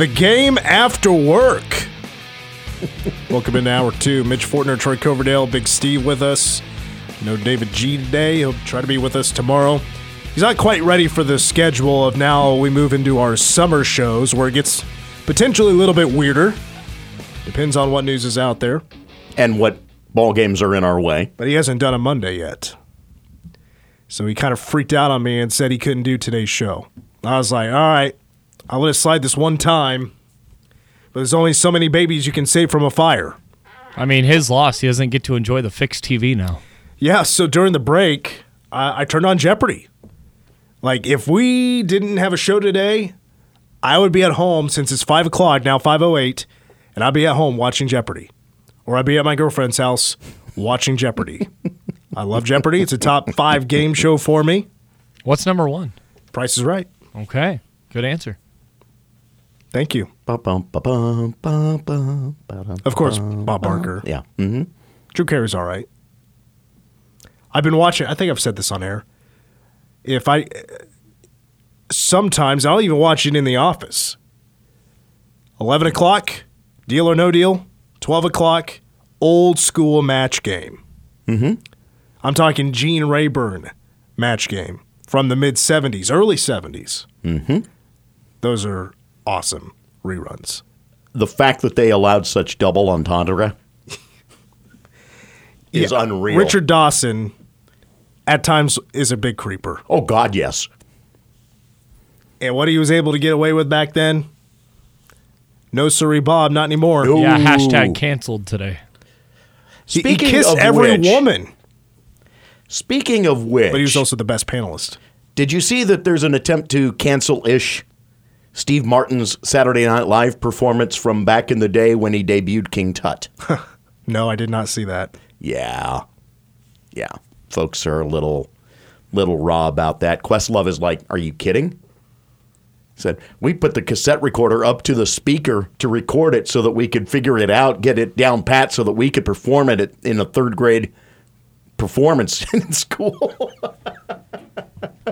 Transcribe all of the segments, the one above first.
The game after work. Welcome into hour two. Mitch Fortner, Troy Coverdale, Big Steve with us. No David G today. He'll try to be with us tomorrow. He's not quite ready for the schedule of now we move into our summer shows where it gets potentially a little bit weirder. Depends on what news is out there. and what ball games are in our way. But he hasn't done a Monday yet. So he kind of freaked out on me and said he couldn't do today's show. I was like, all right, I'll let it slide this one time. But there's only so many babies you can save from a fire. I mean, his loss. He doesn't get to enjoy the fixed TV now. Yeah, so during the break, I, I turned on Jeopardy. Like, if we didn't have a show today, I would be at home since it's 5 o'clock, now 5.08, and I'd be at home watching Jeopardy. Or I'd be at my girlfriend's house watching Jeopardy. I love Jeopardy. It's a top five game show for me. What's number one? Price is right. Okay, good answer. Thank you. Of course. Bob Barker. Yeah. hmm Drew Carey's all right. I've been watching. I think I've said this on air. If I sometimes I'll even watch it in the office. Eleven o'clock, deal or no deal. Twelve o'clock, old school match game. Mm-hmm. I'm talking Gene Rayburn match game from the mid '70s, early '70s. Mm-hmm. Those are awesome reruns. The fact that they allowed such double entendre is Yeah. unreal. Richard Dawson, at times, is a big creeper. Oh God, yes. And what he was able to get away with back then, no siree, Bob, not anymore. No. Yeah, hashtag canceled today. He, he Speaking kissed of every which- woman, Speaking of which, but he was also the best panelist. did you see that there's an attempt to cancel ish Steve Martin's Saturday Night Live performance from back in the day when he debuted King Tut? No, I did not see that. Yeah. Yeah. Folks are a little little raw about that. Questlove is like, "Are you kidding?" He said, "We put the cassette recorder up to the speaker to record it so that we could figure it out, get it down pat so that we could perform it in a 3rd grade performance in school."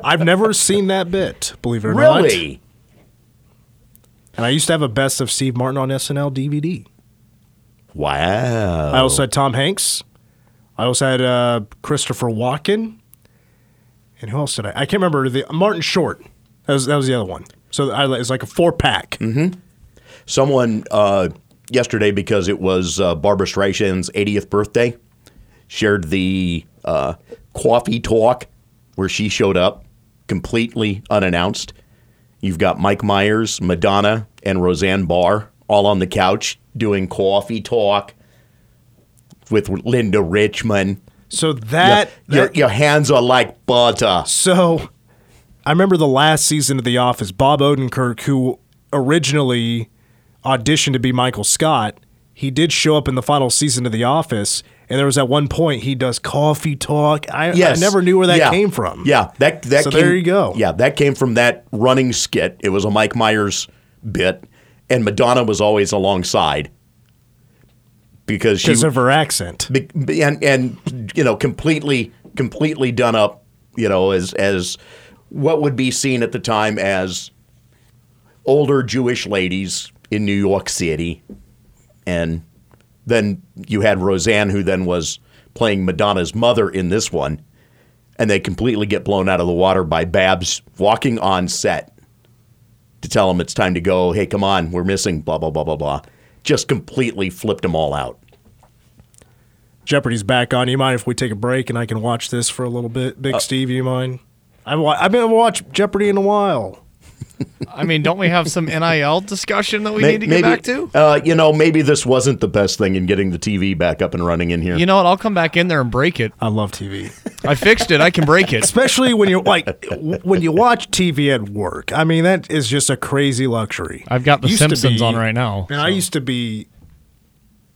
I've never seen that bit, believe it or not. really? And I used to have a best of Steve Martin on SNL DVD. Wow. I also had Tom Hanks. I also had uh, Christopher Walken. And who else did I? I can't remember the Martin Short. That was that was the other one. So I, it was like a four pack. Mm-hmm. Someone uh, yesterday, because it was uh, Barbra Streisand's 80th birthday, shared the uh, coffee talk where she showed up completely unannounced. You've got Mike Myers, Madonna, and Roseanne Barr all on the couch doing coffee talk with Linda Richman. So that, your, that your hands are like butter. So I remember the last season of The Office, Bob Odenkirk, who originally auditioned to be Michael Scott, he did show up in the final season of The Office. And there was at one point he does coffee talk. I, I never knew where that Yeah. came from. Yeah, that that So came, there you go. Yeah, that came from that running skit. It was a Mike Myers bit, and Madonna was always alongside because she of her accent. and and you know completely completely done up. You know, as as what would be seen at the time as older Jewish ladies in New York City, and then you had Roseanne, who then was playing Madonna's mother in this one, and they completely get blown out of the water by Babs walking on set to tell them it's time to go. Hey, come on, we're missing blah blah blah blah blah. Just completely flipped them all out. Jeopardy's back on. You mind if we take a break and I can watch this for a little bit? Uh, Big Steve, you mind? I've, wa- I've been watching Jeopardy in a while. I mean, don't we have some NIL discussion that we May- need to get back to? Uh, you know, maybe this wasn't the best thing in getting the TV back up and running in here. You know what? I'll come back in there and break it. I love TV. I fixed it. I can break it. Especially when you're like, when you watch TV at work. I mean, that is just a crazy luxury. I've got The Used Simpsons be- on right now. And I used to be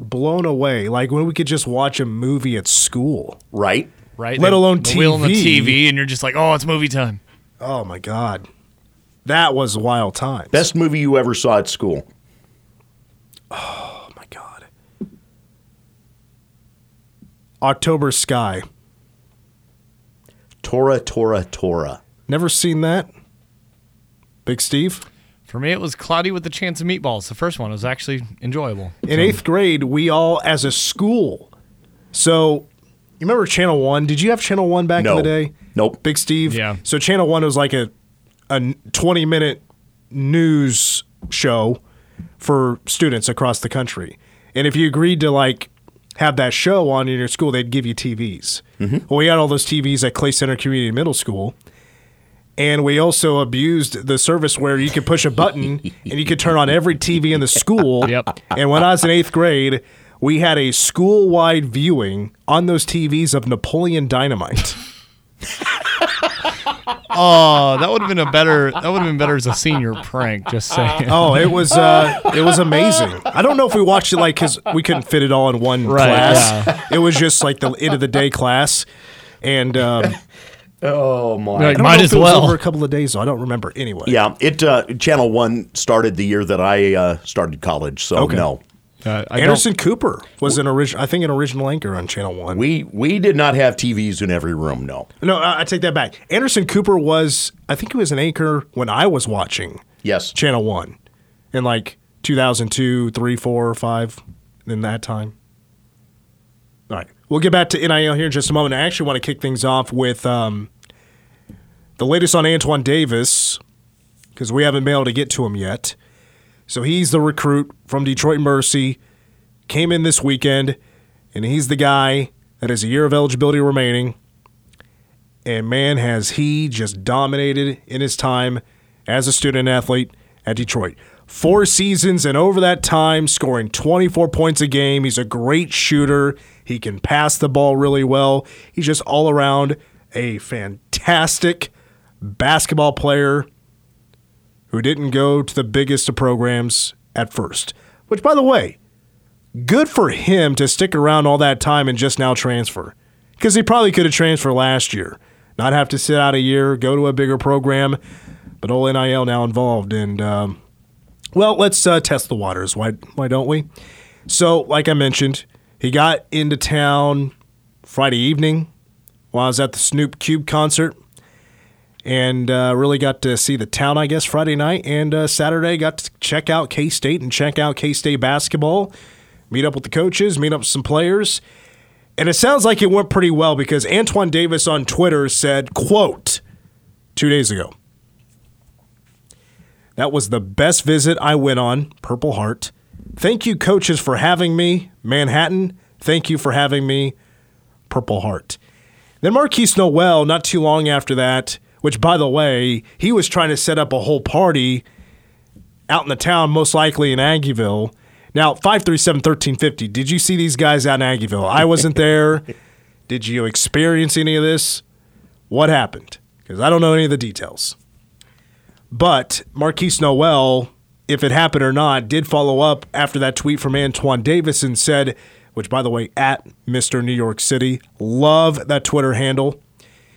blown away. Like when we could just watch a movie at school. right? Right? Let They- alone the wheel on the TV. TV, and you're just like, oh, it's movie time. Oh my God. That was wild times. Best movie you ever saw at school? Oh my God. October Sky. Tora, Tora, Tora. Never seen that. Big Steve? For me, it was Cloudy with the Chance of Meatballs. The first one was actually enjoyable. In eighth grade, we all, as a school, so you remember Channel One? Did you have Channel One back No. in the day? Nope. Big Steve. Yeah. So Channel One was like a a twenty minute news show for students across the country, and if you agreed to like have that show on in your school, they'd give you TVs. Mm-hmm. Well, we had all those TVs at Clay Center Community Middle School. And we also abused the service where you could push a button and you could turn on every TV in the school. Yep. And when I was in eighth grade, we had a school wide viewing on those TVs of Napoleon Dynamite. Oh, that would have been a better. That would have been better as a senior prank. Just saying. Oh, it was uh, it was amazing. I don't know if we watched it like because we couldn't fit it all in one Right, class. It was just like the end of the day class, and um, Oh my! Like, I might as if it was well. over a couple of days. though. I don't remember anyway. Yeah, it uh, Channel One started the year that I uh, started college, so Okay. no, Uh, I Anderson Cooper was an original. I think an original anchor on Channel One. we we did not have TVs in every room. No, No, I I take that back. Anderson Cooper was, I think he was an anchor when I was watching yes, Channel One in like 2002, 3, 4, 5, in that time. All right. We'll get back to NIL here in just a moment. I actually want to kick things off with um, the latest on Antoine Davis because we haven't been able to get to him yet. So he's the recruit from Detroit Mercy, came in this weekend, and he's the guy that has a year of eligibility remaining. And man, has he just dominated in his time as a student athlete at Detroit. Four seasons, and over that time, scoring 24 points a game. He's a great shooter. He can pass the ball really well. He's just all around a fantastic basketball player who didn't go to the biggest of programs at first. Which, by the way, good for him to stick around all that time and just now transfer. Because he probably could have transferred last year, not have to sit out a year, go to a bigger program. But old NIL now involved, and um, well, let's uh, test the waters. Why? Why don't we? So, like I mentioned, he got into town Friday evening while I was at the Snoop Cube concert, and uh, really got to see the town. I guess Friday night and uh, Saturday got to check out K State and check out K State basketball, meet up with the coaches, meet up with some players. And it sounds like it went pretty well because Antoine Davis on Twitter said, quote, two days ago. That was the best visit I went on, Purple Heart. Thank you, coaches, for having me. Manhattan, thank you for having me, Purple Heart. Then Markquis Nowell, not too long after that, which, by the way, he was trying to set up a whole party out in the town, most likely in Aggieville. Now, 537 1350, did you see these guys out in Aggieville? I wasn't there. Did you experience any of this? What happened? Because I don't know any of the details. But Markquis Nowell, if it happened or not, did follow up after that tweet from Antoine Davis and said, which by the way, at Mr. New York City, love that Twitter handle.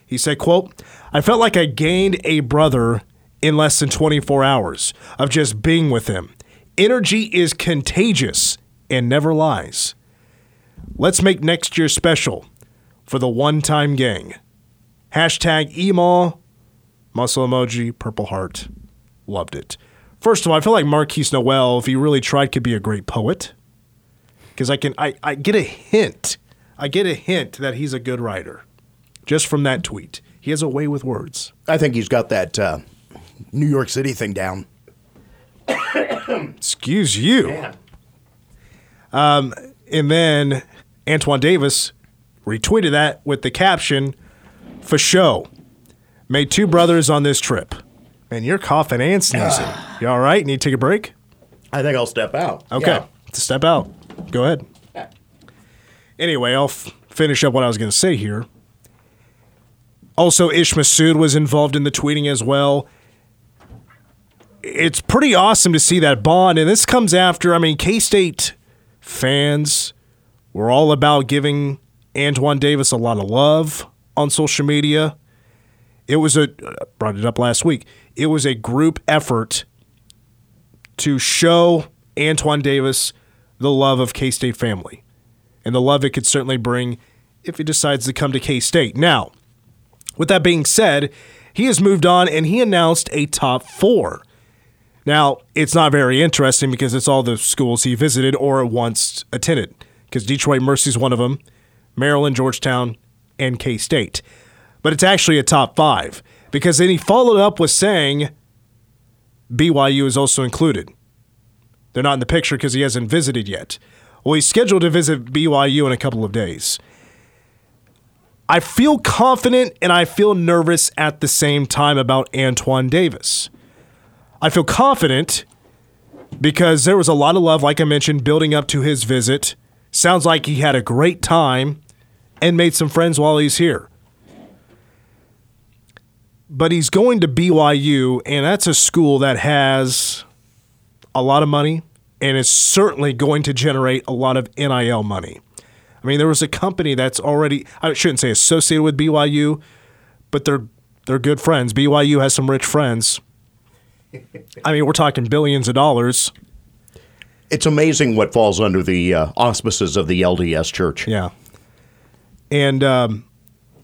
He said, quote, I felt like I gained a brother in less than 24 hours of just being with him. Energy is contagious and never lies. Let's make next year special for the one time gang. Hashtag email, muscle emoji, purple heart. Loved it. First of all, I feel like Markquis Nowell, if he really tried, could be a great poet. Because I can I, I get a hint. I get a hint that he's a good writer. Just from that tweet. He has a way with words. I think he's got that uh, New York City thing down. Excuse you. Um, and then Antoine Davis retweeted that with the caption, for show. Made two brothers on this trip. Man, you're coughing and sneezing. You all right? Need to take a break? I think I'll step out. Okay. Yeah. Step out. Go ahead. Anyway, I'll f- finish up what I was going to say here. Also, Ish Massoud was involved in the tweeting as well. It's pretty awesome to see that bond. And this comes after, I mean, K State fans were all about giving Antoine Davis a lot of love on social media. It was a, I brought it up last week, it was a group effort to show Antoine Davis the love of K State family and the love it could certainly bring if he decides to come to K State. Now, with that being said, he has moved on and he announced a top four. Now, it's not very interesting because it's all the schools he visited or once attended, because Detroit Mercy is one of them, Maryland, Georgetown, and K State. But it's actually a top five because then he followed up with saying BYU is also included. They're not in the picture because he hasn't visited yet. Well, he's scheduled to visit BYU in a couple of days. I feel confident and I feel nervous at the same time about Antoine Davis. I feel confident because there was a lot of love, like I mentioned, building up to his visit. Sounds like he had a great time and made some friends while he's here. But he's going to BYU, and that's a school that has a lot of money and is certainly going to generate a lot of NIL money. I mean, there was a company that's already I shouldn't say associated with BYU, but they're they're good friends. BYU has some rich friends. I mean, we're talking billions of dollars. It's amazing what falls under the uh, auspices of the LDS Church. Yeah. And um,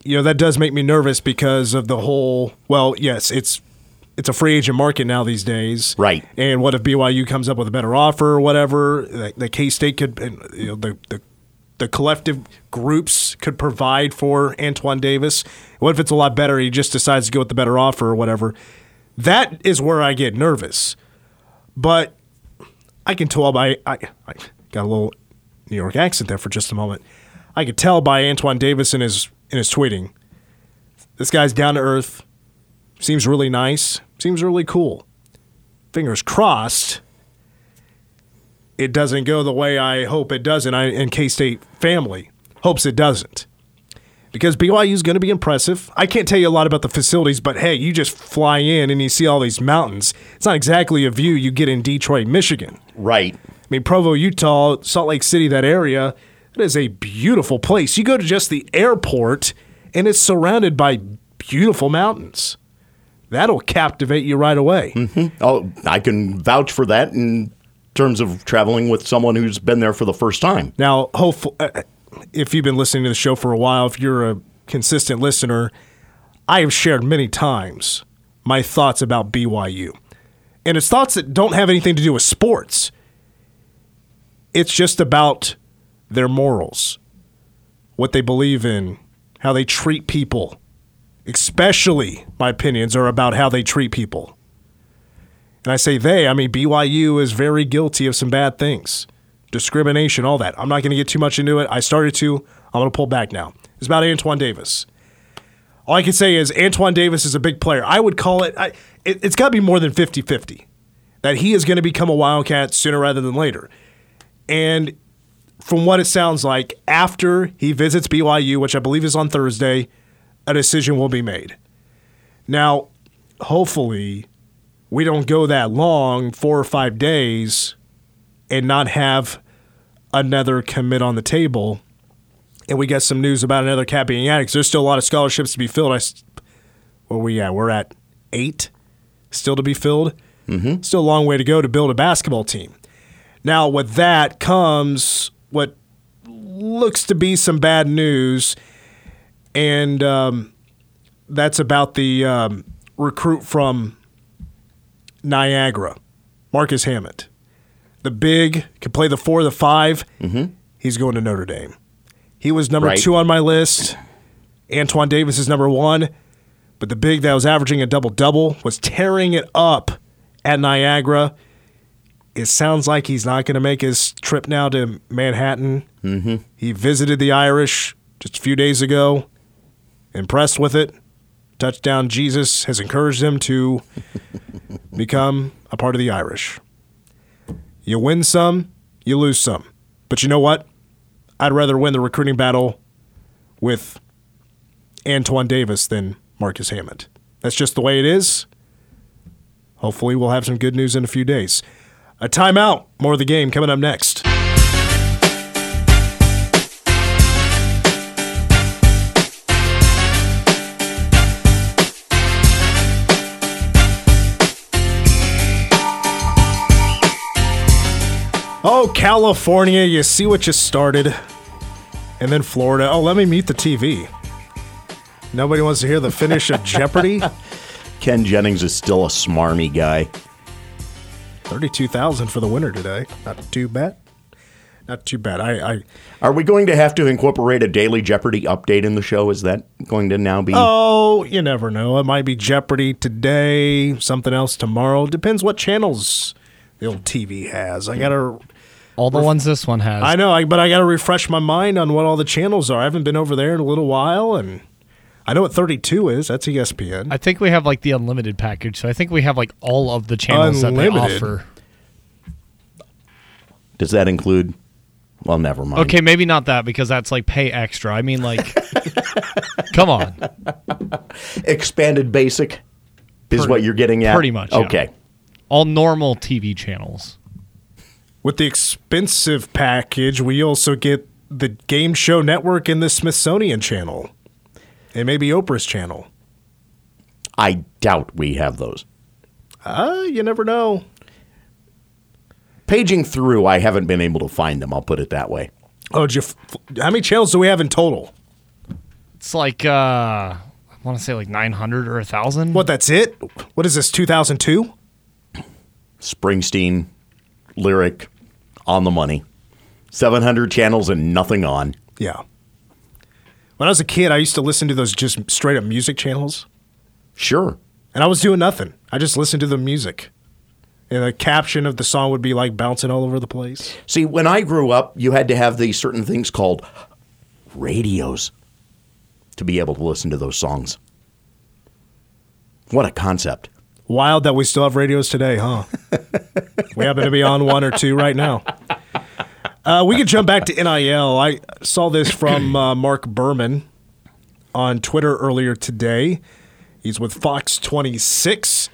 you know, that does make me nervous because of the whole well, yes, it's it's a free agent market now these days. Right. And what if BYU comes up with a better offer or whatever? The, the K State could, you know, the, the the collective groups could provide for Antoine Davis. What if it's a lot better? He just decides to go with the better offer or whatever. That is where I get nervous. But I can tell by I, I got a little New York accent there for just a moment. I could tell by Antoine Davis in his in his tweeting. This guy's down to earth. Seems really nice. Seems really cool. Fingers crossed it doesn't go the way I hope it doesn't. I and K State family hopes it doesn't. Because BYU is going to be impressive. I can't tell you a lot about the facilities, but hey, you just fly in and you see all these mountains. It's not exactly a view you get in Detroit, Michigan. Right. I mean, Provo, Utah, Salt Lake City, that area, it is a beautiful place. You go to just the airport and it's surrounded by beautiful mountains. That'll captivate you right away. Mm-hmm. Oh, I can vouch for that in terms of traveling with someone who's been there for the first time. Now, hopefully, uh, if you've been listening to the show for a while, if you're a consistent listener, I have shared many times my thoughts about BYU. And it's thoughts that don't have anything to do with sports. It's just about their morals, what they believe in, how they treat people. Especially, my opinions are about how they treat people. And I say they, I mean BYU is very guilty of some bad things. Discrimination, all that. I'm not going to get too much into it. I started to. I'm going to pull back now. It's about Antoine Davis. All I can say is Antoine Davis is a big player. I would call it, I, it has got to be more than 50 50 that he is going to become a Wildcat sooner rather than later. And from what it sounds like, after he visits BYU, which I believe is on Thursday, a decision will be made. Now, hopefully, we don't go that long, four or five days, and not have another commit on the table. And we get some news about another cat being added. There's still a lot of scholarships to be filled. I, where we at? We're at eight still to be filled. Mm-hmm. Still a long way to go to build a basketball team. Now, with that comes what looks to be some bad news, and um, that's about the um, recruit from Niagara, Marcus Hammond. The big, can play the four, the 5 mm-hmm. He's going to Notre Dame. He was number right. two on my list. Antoine Davis is number one. But the big that was averaging a double double was tearing it up at Niagara. It sounds like he's not going to make his trip now to Manhattan. Mm-hmm. He visited the Irish just a few days ago. Impressed with it. Touchdown Jesus has encouraged them to become a part of the Irish. You win some, you lose some. But you know what? I'd rather win the recruiting battle with Antoine Davis than Marcus Hammond. That's just the way it is. Hopefully, we'll have some good news in a few days. A timeout. More of the game coming up next. California, you see what you started. And then Florida. Oh, let me mute the TV. Nobody wants to hear the finish of Jeopardy? Ken Jennings is still a smarmy guy. Thirty-two thousand for the winner today. Not too bad. Not too bad. I, I Are we going to have to incorporate a daily Jeopardy update in the show? Is that going to now be? oh, you never know. It might be Jeopardy today, something else tomorrow. Depends what channels the old TV has. I gotta. All the ones this one has. I know, I, but I gotta refresh my mind on what all the channels are. I haven't been over there in a little while, and I know what thirty-two is. That's ESPN. I think we have like the unlimited package, so I think we have like all of the channels that they offer. Does that include? Well, never mind. Okay, maybe not that because that's like pay extra. I mean, like, come on. Expanded basic is Pretty- what you're getting at. pretty much, yeah. Okay. All normal TV channels. With the expensive package, we also get the Game Show Network and the Smithsonian Channel, and maybe Oprah's channel. I doubt we have those. Uh, you never know. Paging through, I haven't been able to find them. I'll put it that way. Oh, did you f- how many channels do we have in total? It's like, uh, I want to say like 900 or 1,000. What? That's it? What is this? Two thousand two? Springsteen, lyric, on the money. 700 channels and nothing on. Yeah. When I was a kid, I used to listen to those just straight up music channels, Sure. and I was doing nothing. I just listened to the music, and the caption of the song would be like bouncing all over the place. See, when I grew up, you had to have these certain things called radios to be able to listen to those songs. What a concept. Wild that we still have radios today, huh? we happen to be on one or two right now. Uh, we could jump back to NIL. I saw this from uh, Mark Berman on Twitter earlier today. He's with Fox 26,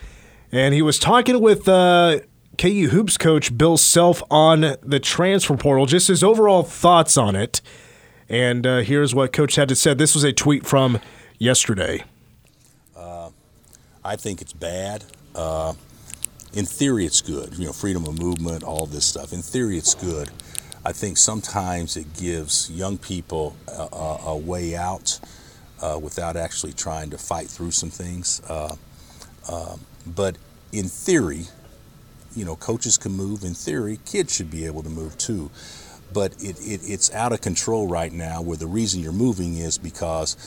and he was talking with uh, KU Hoops coach Bill Self on the transfer portal, just his overall thoughts on it. And uh, here's what Coach had to say. This was a tweet from yesterday. I think it's bad. Uh, in theory, it's good. You know, freedom of movement, all this stuff. In theory, it's good. I think sometimes it gives young people a, a, a way out uh, without actually trying to fight through some things. Uh, um, but in theory, you know, coaches can move. In theory, kids should be able to move too. But it, it, it's out of control right now where the reason you're moving is because,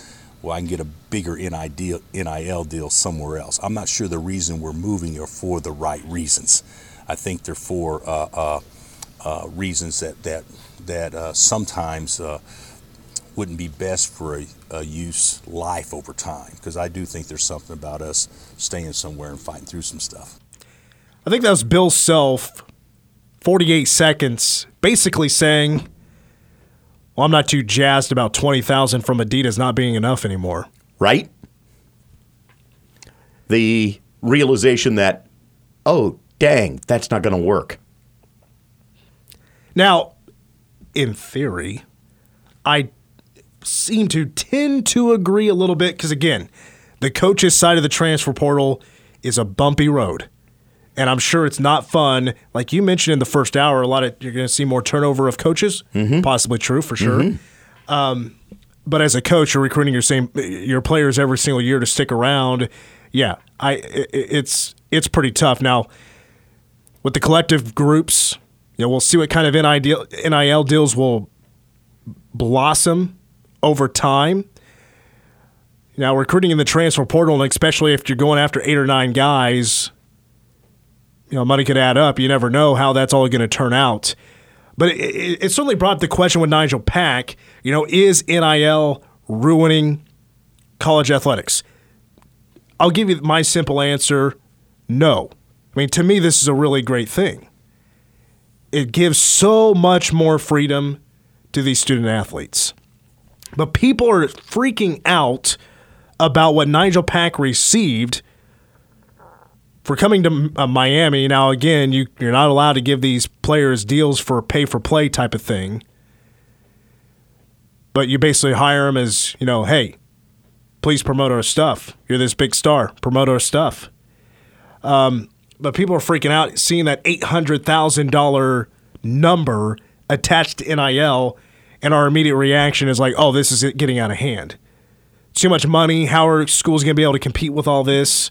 well, I can get a bigger NIL, deal somewhere else. I'm not sure the reason we're moving are for the right reasons. I think they're for uh, uh, uh, reasons that, that, that uh, sometimes uh, wouldn't be best for a, a youth's life over time. Because I do think there's something about us staying somewhere and fighting through some stuff. I think that was Bill Self, 48 seconds, basically saying, Well, I'm not too jazzed about 20,000 from Adidas not being enough anymore. right? The realization that, oh, dang, that's not going to work. Now, in theory, I seem to tend to agree a little bit because, again, the coach's side of the transfer portal is a bumpy road. And I'm sure it's not fun. Like you mentioned in the first hour, a lot of you're going to see more turnover of coaches. Possibly true for sure. Um, but as a coach, you're recruiting your same your players every single year to stick around. Yeah, I i- i- it's it's pretty tough now with the collective groups. You know, we'll see what kind of NIL, NIL deals will blossom over time. Now, recruiting in the transfer portal, and especially if you're going after eight or nine guys, you know, money could add up. You never know how that's all going to turn out. But it, it, it certainly brought the question with Nigel Pack. You know, is NIL ruining college athletics? I'll give you my simple answer: no. I mean, to me, this is a really great thing. It gives so much more freedom to these student athletes. But people are freaking out about what Nigel Pack received for coming to uh, Miami. Now, again, you, you're not allowed to give these players deals for pay for play type of thing. But you basically hire them as, you know, hey, please promote our stuff. You're this big star, promote our stuff. Um, but people are freaking out seeing that $800,000 number attached to NIL, and our immediate reaction is like, oh, this is getting out of hand. Too much money. How are schools going to be able to compete with all this?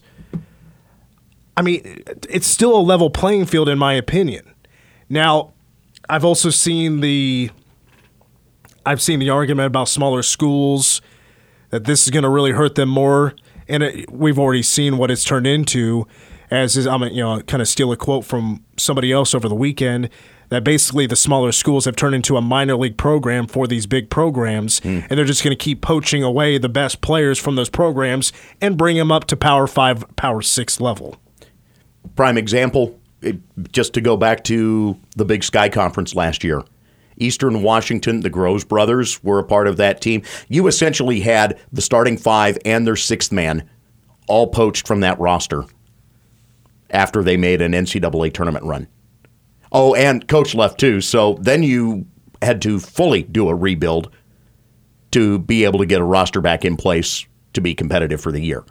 I mean, it's still a level playing field in my opinion. Now, I've also seen the I've seen the argument about smaller schools that this is going to really hurt them more, and it, we've already seen what it's turned into. As is, I'm you know kind of steal a quote from somebody else over the weekend that basically the smaller schools have turned into a minor league program for these big programs, hmm. and they're just going to keep poaching away the best players from those programs and bring them up to Power Five, Power Six level. Prime example, it, just to go back to the Big Sky Conference last year. Eastern Washington, the Groves brothers were a part of that team. You essentially had the starting five and their sixth man all poached from that roster after they made an NCAA tournament run. Oh, and coach left too. So then you had to fully do a rebuild to be able to get a roster back in place to be competitive for the year.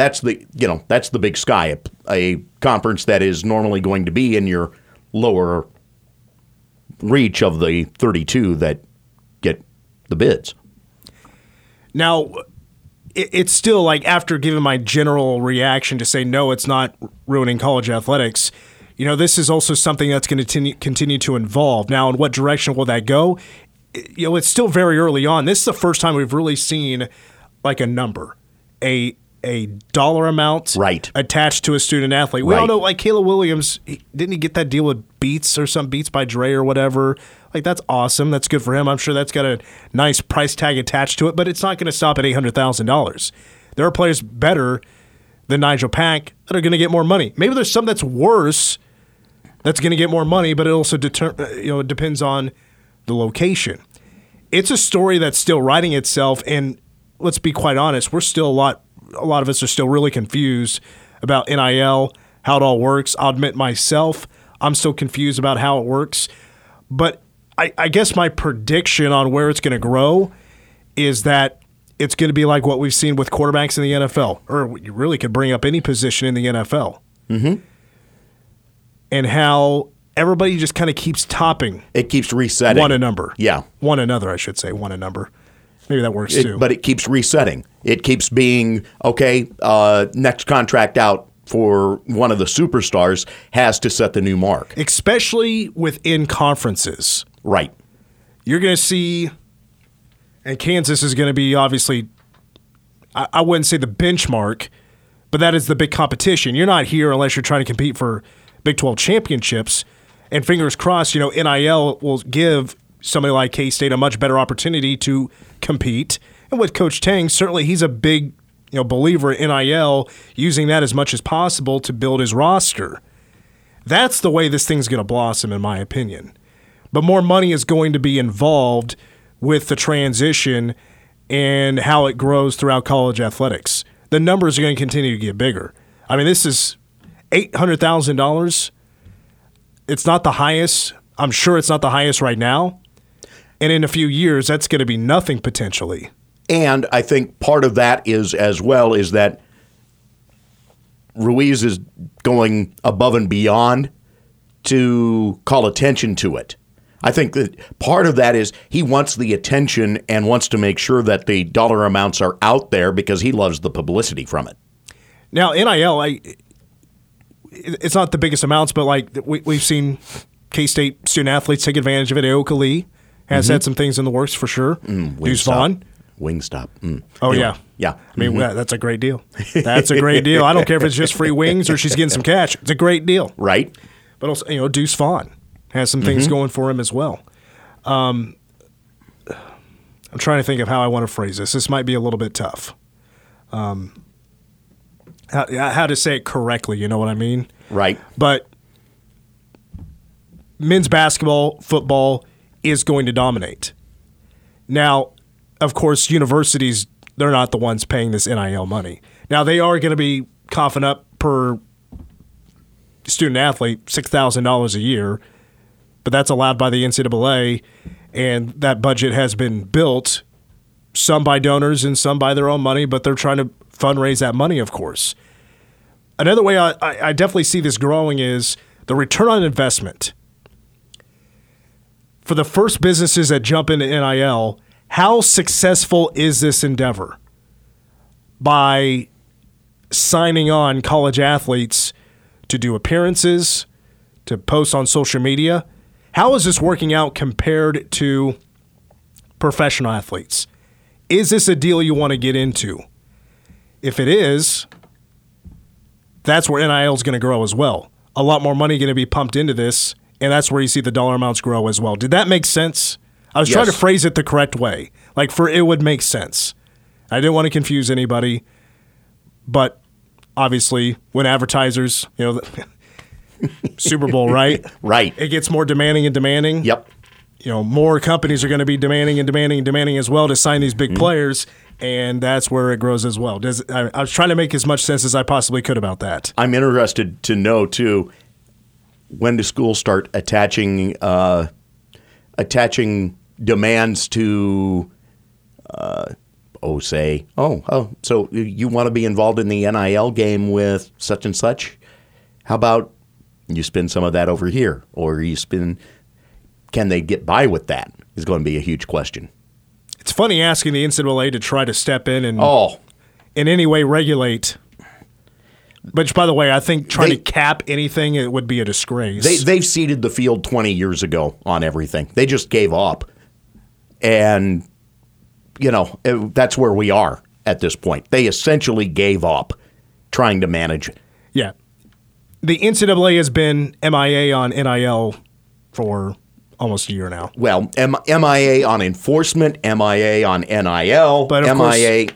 That's the you know that's the Big Sky, a, a conference that is normally going to be in your lower reach of the 32 that get the bids. Now, it's still like after giving my general reaction to say no, it's not ruining college athletics. You know, this is also something that's going to continue, to evolve. Now, in what direction will that go? You know, it's still very early on. This is the first time we've really seen like a number, a a dollar amount Right. attached to a student athlete. We all Right. know like Caleb Williams, he, didn't he get that deal with Beats or some Beats by Dre or whatever? Like that's awesome. That's good for him. I'm sure that's got a nice price tag attached to it, but it's not going to stop at eight hundred thousand dollars. There are players better than Nigel Pack that are going to get more money. Maybe there's some that's worse that's going to get more money, but it also deter- uh, you know it depends on the location. It's a story that's still writing itself, and let's be quite honest, we're still a lot. A lot of us are still really confused about NIL, how it all works. I'll admit myself, I'm still confused about how it works, but I, I guess my prediction on where it's going to grow is that it's going to be like what we've seen with quarterbacks in the NFL, or you really could bring up any position in the NFL mm-hmm. and how everybody just kind of keeps topping It keeps resetting. one a number. Yeah. One another, I should say, one a number. Maybe that works It- too. but it keeps resetting. It keeps being okay. Uh, next contract out for one of the superstars has to set the new mark. Especially within conferences. Right. You're going to see, and Kansas is going to be obviously, I, I wouldn't say the benchmark, but that is the big competition. You're not here unless you're trying to compete for Big 12 championships. And fingers crossed, you know, NIL will give somebody like K State a much better opportunity to compete. And with Coach Tang, certainly he's a big you know believer in NIL, using that as much as possible to build his roster. That's the way this thing's going to blossom, in my opinion. But more money is going to be involved with the transition and how it grows throughout college athletics. The numbers are going to continue to get bigger. I mean, this is eight hundred thousand dollars. It's not the highest. I'm sure it's not the highest right now. And in a few years, that's going to be nothing potentially. And I think part of that is as well is that Ruiz is going above and beyond to call attention to it. I think that part of that is he wants the attention and wants to make sure that the dollar amounts are out there because he loves the publicity from it. Now, NIL, I, it's not the biggest amounts, but like we, we've seen K State student athletes take advantage of it. Ayoka Lee has had some things in the works for sure. Deuce Vaughn. Wingstop. Mm. Oh, Anyway, yeah. Yeah. I mean, yeah, that's a great deal. That's a great deal. I don't care if it's just free wings or she's getting some cash. It's a great deal. Right? But also, you know, Deuce Vaughn has some things going for him as well. Um, I'm trying to think of how I want to phrase this. This might be a little bit tough. Um, how, how to say it correctly, you know what I mean? Right. But men's basketball, football is going to dominate. Now, of course, universities, they're not the ones paying this NIL money. Now, they are going to be coughing up per student athlete $6,000 a year, but that's allowed by the NCAA, and that budget has been built, some by donors and some by their own money, but they're trying to fundraise that money, of course. Another way I, I definitely see this growing is the return on investment. For the first businesses that jump into NIL, how successful is this endeavor? By signing on college athletes to do appearances, to post on social media. How is this working out compared to professional athletes? Is this a deal you want to get into? If it is, that's where NIL is going to grow as well. A lot more money going to be pumped into this, and that's where you see the dollar amounts grow as well. Did that make sense? I was trying to phrase it the correct way, like for it would make sense. I didn't want to confuse anybody, but obviously, when advertisers, you know, Super Bowl, right? Right. It gets more demanding and demanding Yep. you know, more companies are going to be demanding and demanding and demanding as well to sign these Mm-hmm. big players, and that's where it grows as well. Does I, I was trying to make as much sense as I possibly could about that. I'm interested to know too when do schools start attaching uh, attaching demands to uh, oh say oh oh so you want to be involved in the NIL game with such and such how about you spend some of that over here or you spend can they get by with that is going to be a huge question It's funny asking the NCAA to try to step in and oh in any way regulate. Which, by the way, I think trying They- to cap anything it would be a disgrace. They they've ceded the field 20 years ago on everything. They just gave up, and you know it- that's where we are at this point. They essentially gave up trying to manage it. yeah, the NCAA has been MIA on NIL for almost a year now. Well, M- MIA on enforcement, MIA on NIL, But of course- MIA.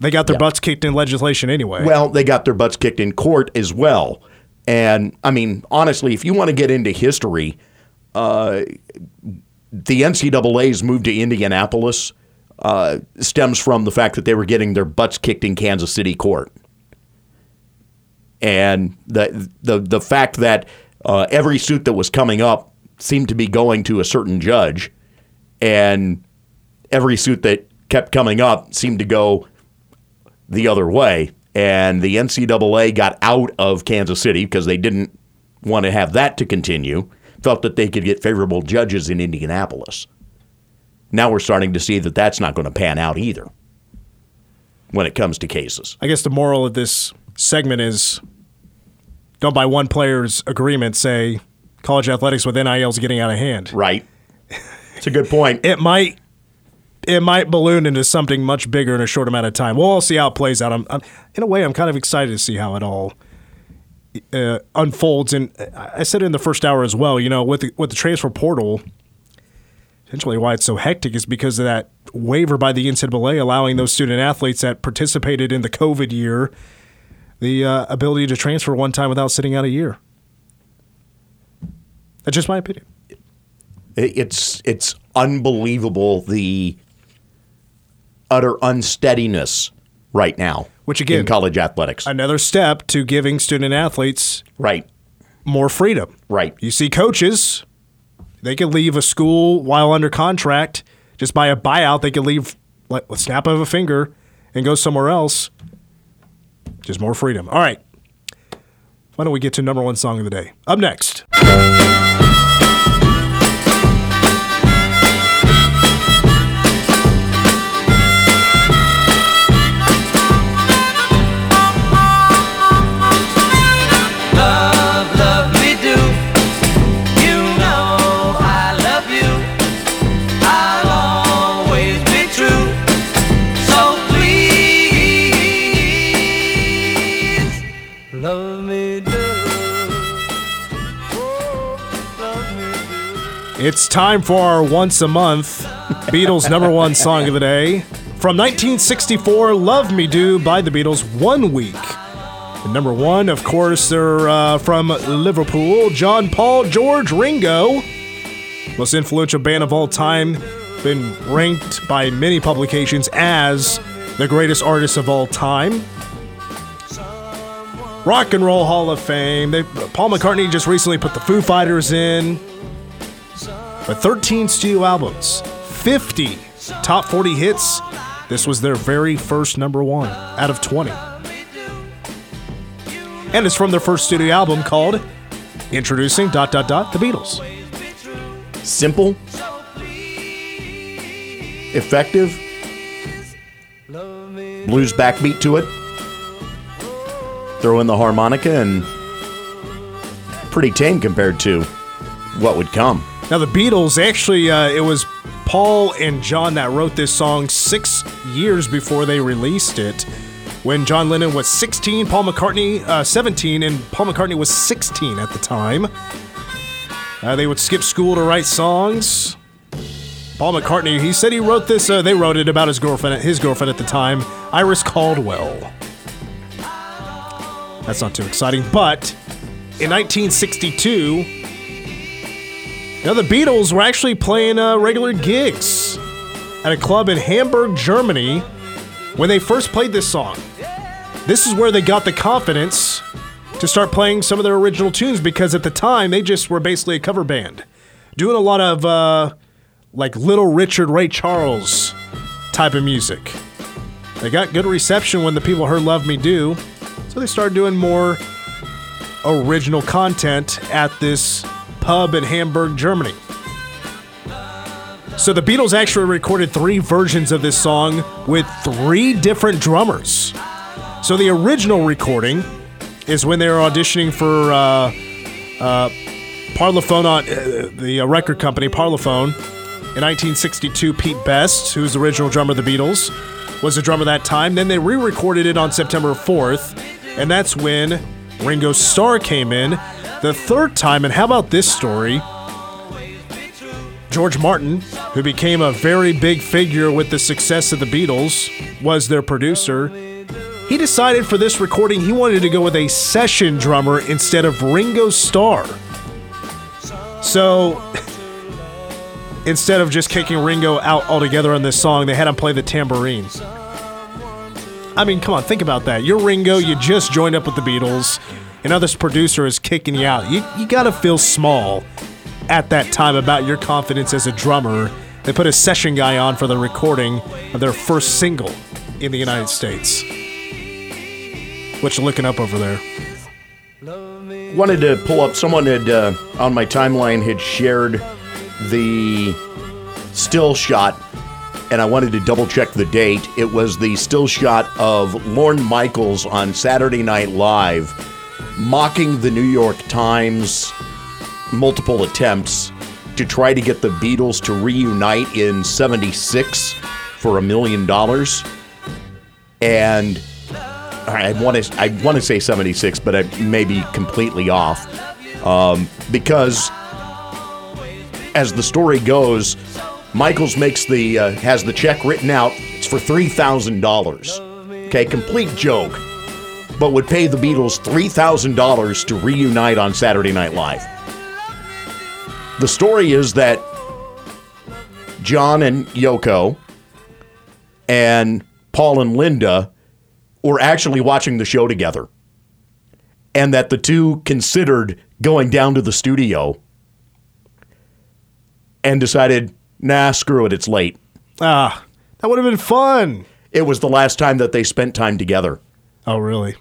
They got their Yeah. butts kicked in legislation anyway. Well, they got their butts kicked in court as well. And I mean, honestly, if you want to get into history, uh, the NCAA's move to Indianapolis uh, stems from the fact that they were getting their butts kicked in Kansas City court, and the the the fact that uh, every suit that was coming up seemed to be going to a certain judge, and every suit that kept coming up seemed to go the other way. And the NCAA got out of Kansas City because they didn't want to have that to continue, felt that they could get favorable judges in Indianapolis. Now we're starting to see that that's not going to pan out either when it comes to cases. I guess the moral of this segment is don't by one player's agreement say college athletics with NIL is getting out of hand. Right. It's a good point. It might it might balloon into something much bigger in a short amount of time. We'll all see how it plays out. I'm, I'm in a way I'm kind of excited to see how it all uh, unfolds. And I said in the first hour as well. You know, with the, with the transfer portal, essentially why it's so hectic is because of that waiver by the NCAA allowing those student athletes that participated in the COVID year the uh, ability to transfer one time without sitting out a year. That's just my opinion. It's it's unbelievable the utter unsteadiness right now Which again- in college athletics. Another step to giving student athletes right. more freedom. Right. You see coaches, they can leave a school while under contract just by a buyout. They can leave like a snap of a finger and go somewhere else. Just more freedom. All right. Why don't we get to number one song of the day? Up next. It's time for our once a month Beatles number one song of the day. From 1964, Love Me Do by the Beatles, one week. And number one, of course, they're uh, from Liverpool. John Paul, George Ringo, most influential band of all time, been ranked by many publications as the greatest artist of all time. Rock and Roll Hall of Fame. They, Paul McCartney just recently put the Foo Fighters in. But 13 studio albums, 50 top 40 hits. This was their very first number one out of 20. And it's from their first studio album called Introducing dot dot dot the Beatles. Simple, effective, blues backbeat to it. Throw in the harmonica and pretty tame compared to what would come. Now the Beatles actually, uh, it was Paul and John that wrote this song six years before they released it. When John Lennon was 16, Paul McCartney uh, 17, and Paul McCartney was 16 at the time. Uh, they would skip school to write songs. Paul McCartney, he said he wrote this. Uh, they wrote it about his girlfriend, his girlfriend at the time, Iris Caldwell. That's not too exciting, but in 1962, now, the Beatles were actually playing uh, regular gigs at a club in Hamburg, Germany, when they first played this song. This is where they got the confidence to start playing some of their original tunes because at the time they just were basically a cover band, doing a lot of uh, like Little Richard Ray Charles type of music. They got good reception when the people heard Love Me Do, so they started doing more original content at this pub in Hamburg, Germany. So the Beatles actually recorded three versions of this song with three different drummers. So the original recording is when they were auditioning for uh, uh, Parlophone on uh, the uh, record company Parlophone. In 1962, Pete Best, who's the original drummer of the Beatles, was the drummer that time. Then they re-recorded it on September 4th, and that's when Ringo Starr came in the third time. And how about this story? George Martin, who became a very big figure with the success of the Beatles, was their producer. He decided for this recording he wanted to go with a session drummer instead of Ringo Starr. So instead of just kicking Ringo out altogether on this song, they had him play the tambourine. I mean, come on, think about that. You're Ringo, you just joined up with the Beatles, now this producer is kicking you out. You, you gotta feel small at that time about your confidence as a drummer. They put a session guy on for the recording of their first single in the United States. What you looking up over there? Wanted to pull up. Someone had uh, on my timeline had shared the still shot, and I wanted to double check the date. It was the still shot of Lorne Michaels on Saturday Night Live, mocking the New York Times multiple attempts to try to get the Beatles to reunite in 76 for a million dollars. And I want to I want to say 76, but I may be completely off. Um, because as the story goes, Michaels makes the uh, has the check written out. It's for three thousand dollars. Okay, complete joke, but would pay the Beatles three thousand dollars to reunite on Saturday Night Live. The story is that John and Yoko and Paul and Linda were actually watching the show together, and that the two considered going down to the studio and decided, nah, screw it, it's late. Ah, that would have been fun. It was the last time that they spent time together. Oh, really?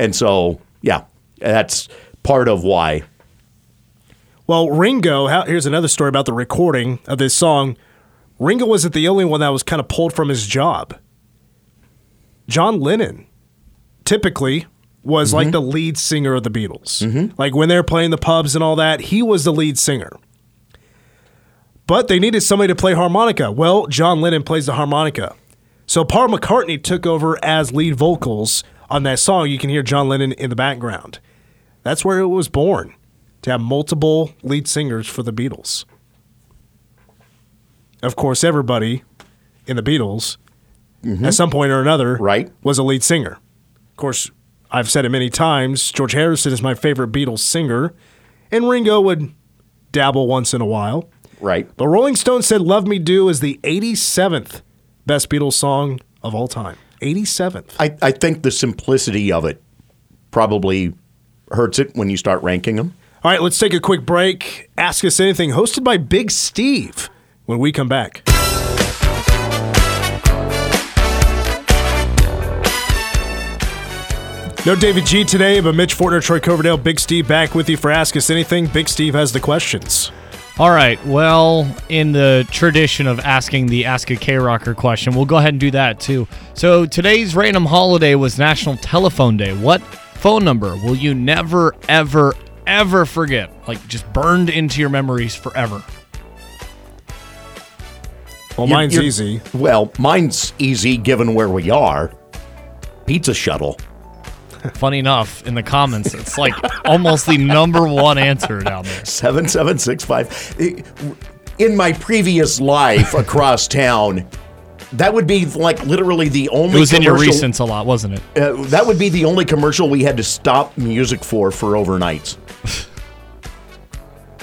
And so, yeah, that's part of why. Well, Ringo, how, here's another story about the recording of this song. Ringo wasn't the only one that was kind of pulled from his job. John Lennon typically was like mm-hmm. the lead singer of the Beatles. Mm-hmm. Like when they're playing the pubs and all that, he was the lead singer. But they needed somebody to play harmonica. Well, John Lennon plays the harmonica. So Paul McCartney took over as lead vocals on that song. You can hear John Lennon in the background. That's where it was born to have multiple lead singers for the Beatles. Of course, everybody in the Beatles, mm-hmm. at some point or another, Right. was a lead singer. Of course, I've said it many times. George Harrison is my favorite Beatles singer, and Ringo would dabble once in a while. Right. But Rolling Stone said "Love Me Do" is the 87th best Beatles song of all time. 87th. I, I think the simplicity of it probably hurts it when you start ranking them. All right, let's take a quick break. Ask Us Anything, hosted by Big Steve, when we come back. No David G today, but Mitch Fortner, Troy Coverdale, Big Steve back with you for Ask Us Anything. Big Steve has the questions. All right. Well, in the tradition of asking the Ask a K Rocker question, we'll go ahead and do that too. So today's random holiday was National Telephone Day. What phone number will you never, ever, ever forget, like just burned into your memories forever? Well, You're- mine's you're- easy. Well, mine's easy given where we are. Pizza shuttle. Funny enough, in the comments, it's like almost the number one answer down there. 7765. In my previous life across town, that would be like literally the only It was in your commercial- recents a lot, wasn't it? Uh, that would be the only commercial we had to stop music for for overnights.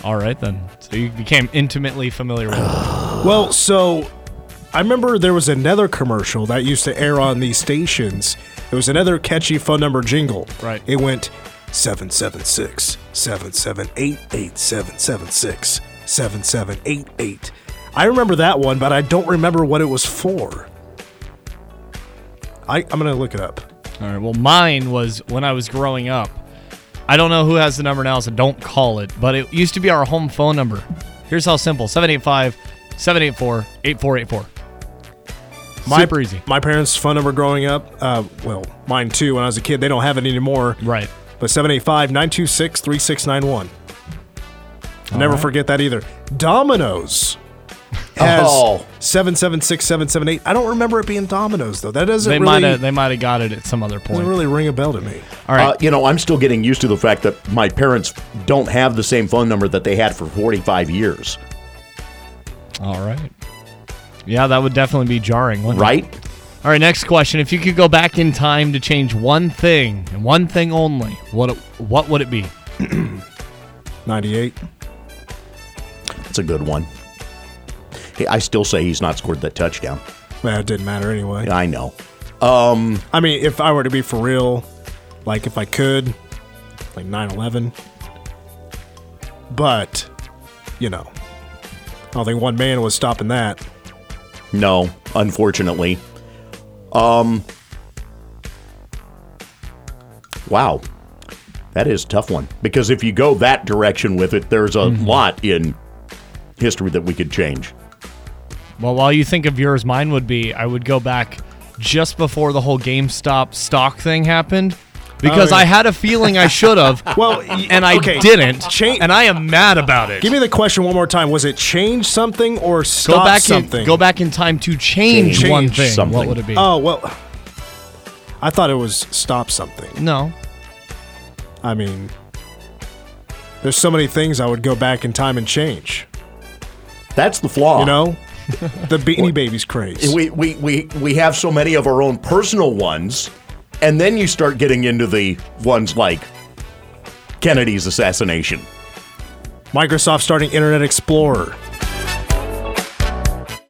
All right then. So you became intimately familiar with it. Well, so I remember there was another commercial that used to air on these stations. It was another catchy phone number jingle. Right. It went 776 778 8776 7788. I remember that one, but I don't remember what it was for. I, I'm going to look it up. All right. Well, mine was when I was growing up. I don't know who has the number now, so don't call it. But it used to be our home phone number. Here's how simple 785 784 8484. Super easy. My parents' phone number growing up, uh, well, mine too, when I was a kid, they don't have it anymore. Right. But 785 926 3691. Never right. forget that either. Domino's has Oh. 776 778. I don't remember it being Domino's, though. That doesn't They really, might have they might have got it at some other point. doesn't really ring a bell to me. All right. Uh, you know, I'm still getting used to the fact that my parents don't have the same phone number that they had for 45 years, All right. Yeah, that would definitely be jarring, wouldn't it? right? All right, next question. If you could go back in time to change one thing and one thing only, what what would it be? 98. That's a good one. Hey, I still say he's not scored that touchdown. Well, it didn't matter anyway. I know. Um, I mean, if I were to be for real, like if I could, like 9 11. But, you know, I don't think one man was stopping that. No, unfortunately. Um. Wow, that is a tough one because if you go that direction with it, there's a lot in history that we could change. Well, while you think of yours, mine would be I would go back just before the whole GameStop stock thing happened because Oh, yeah. I had a feeling I should have. Well, and I okay, didn't. cha- and I am mad about it. Give me the question one more time. Was it change something or stop go back something? in go back in time to change, Change one thing. something. What would it be? Oh, well, I thought it was stop something. no. I mean, there's so many things I would go back in time and change. That's the flaw. You know? the Beanie Babies craze. we, we, we, we have so many of our own personal ones, and then you start getting into the ones like Kennedy's assassination. Microsoft starting Internet Explorer.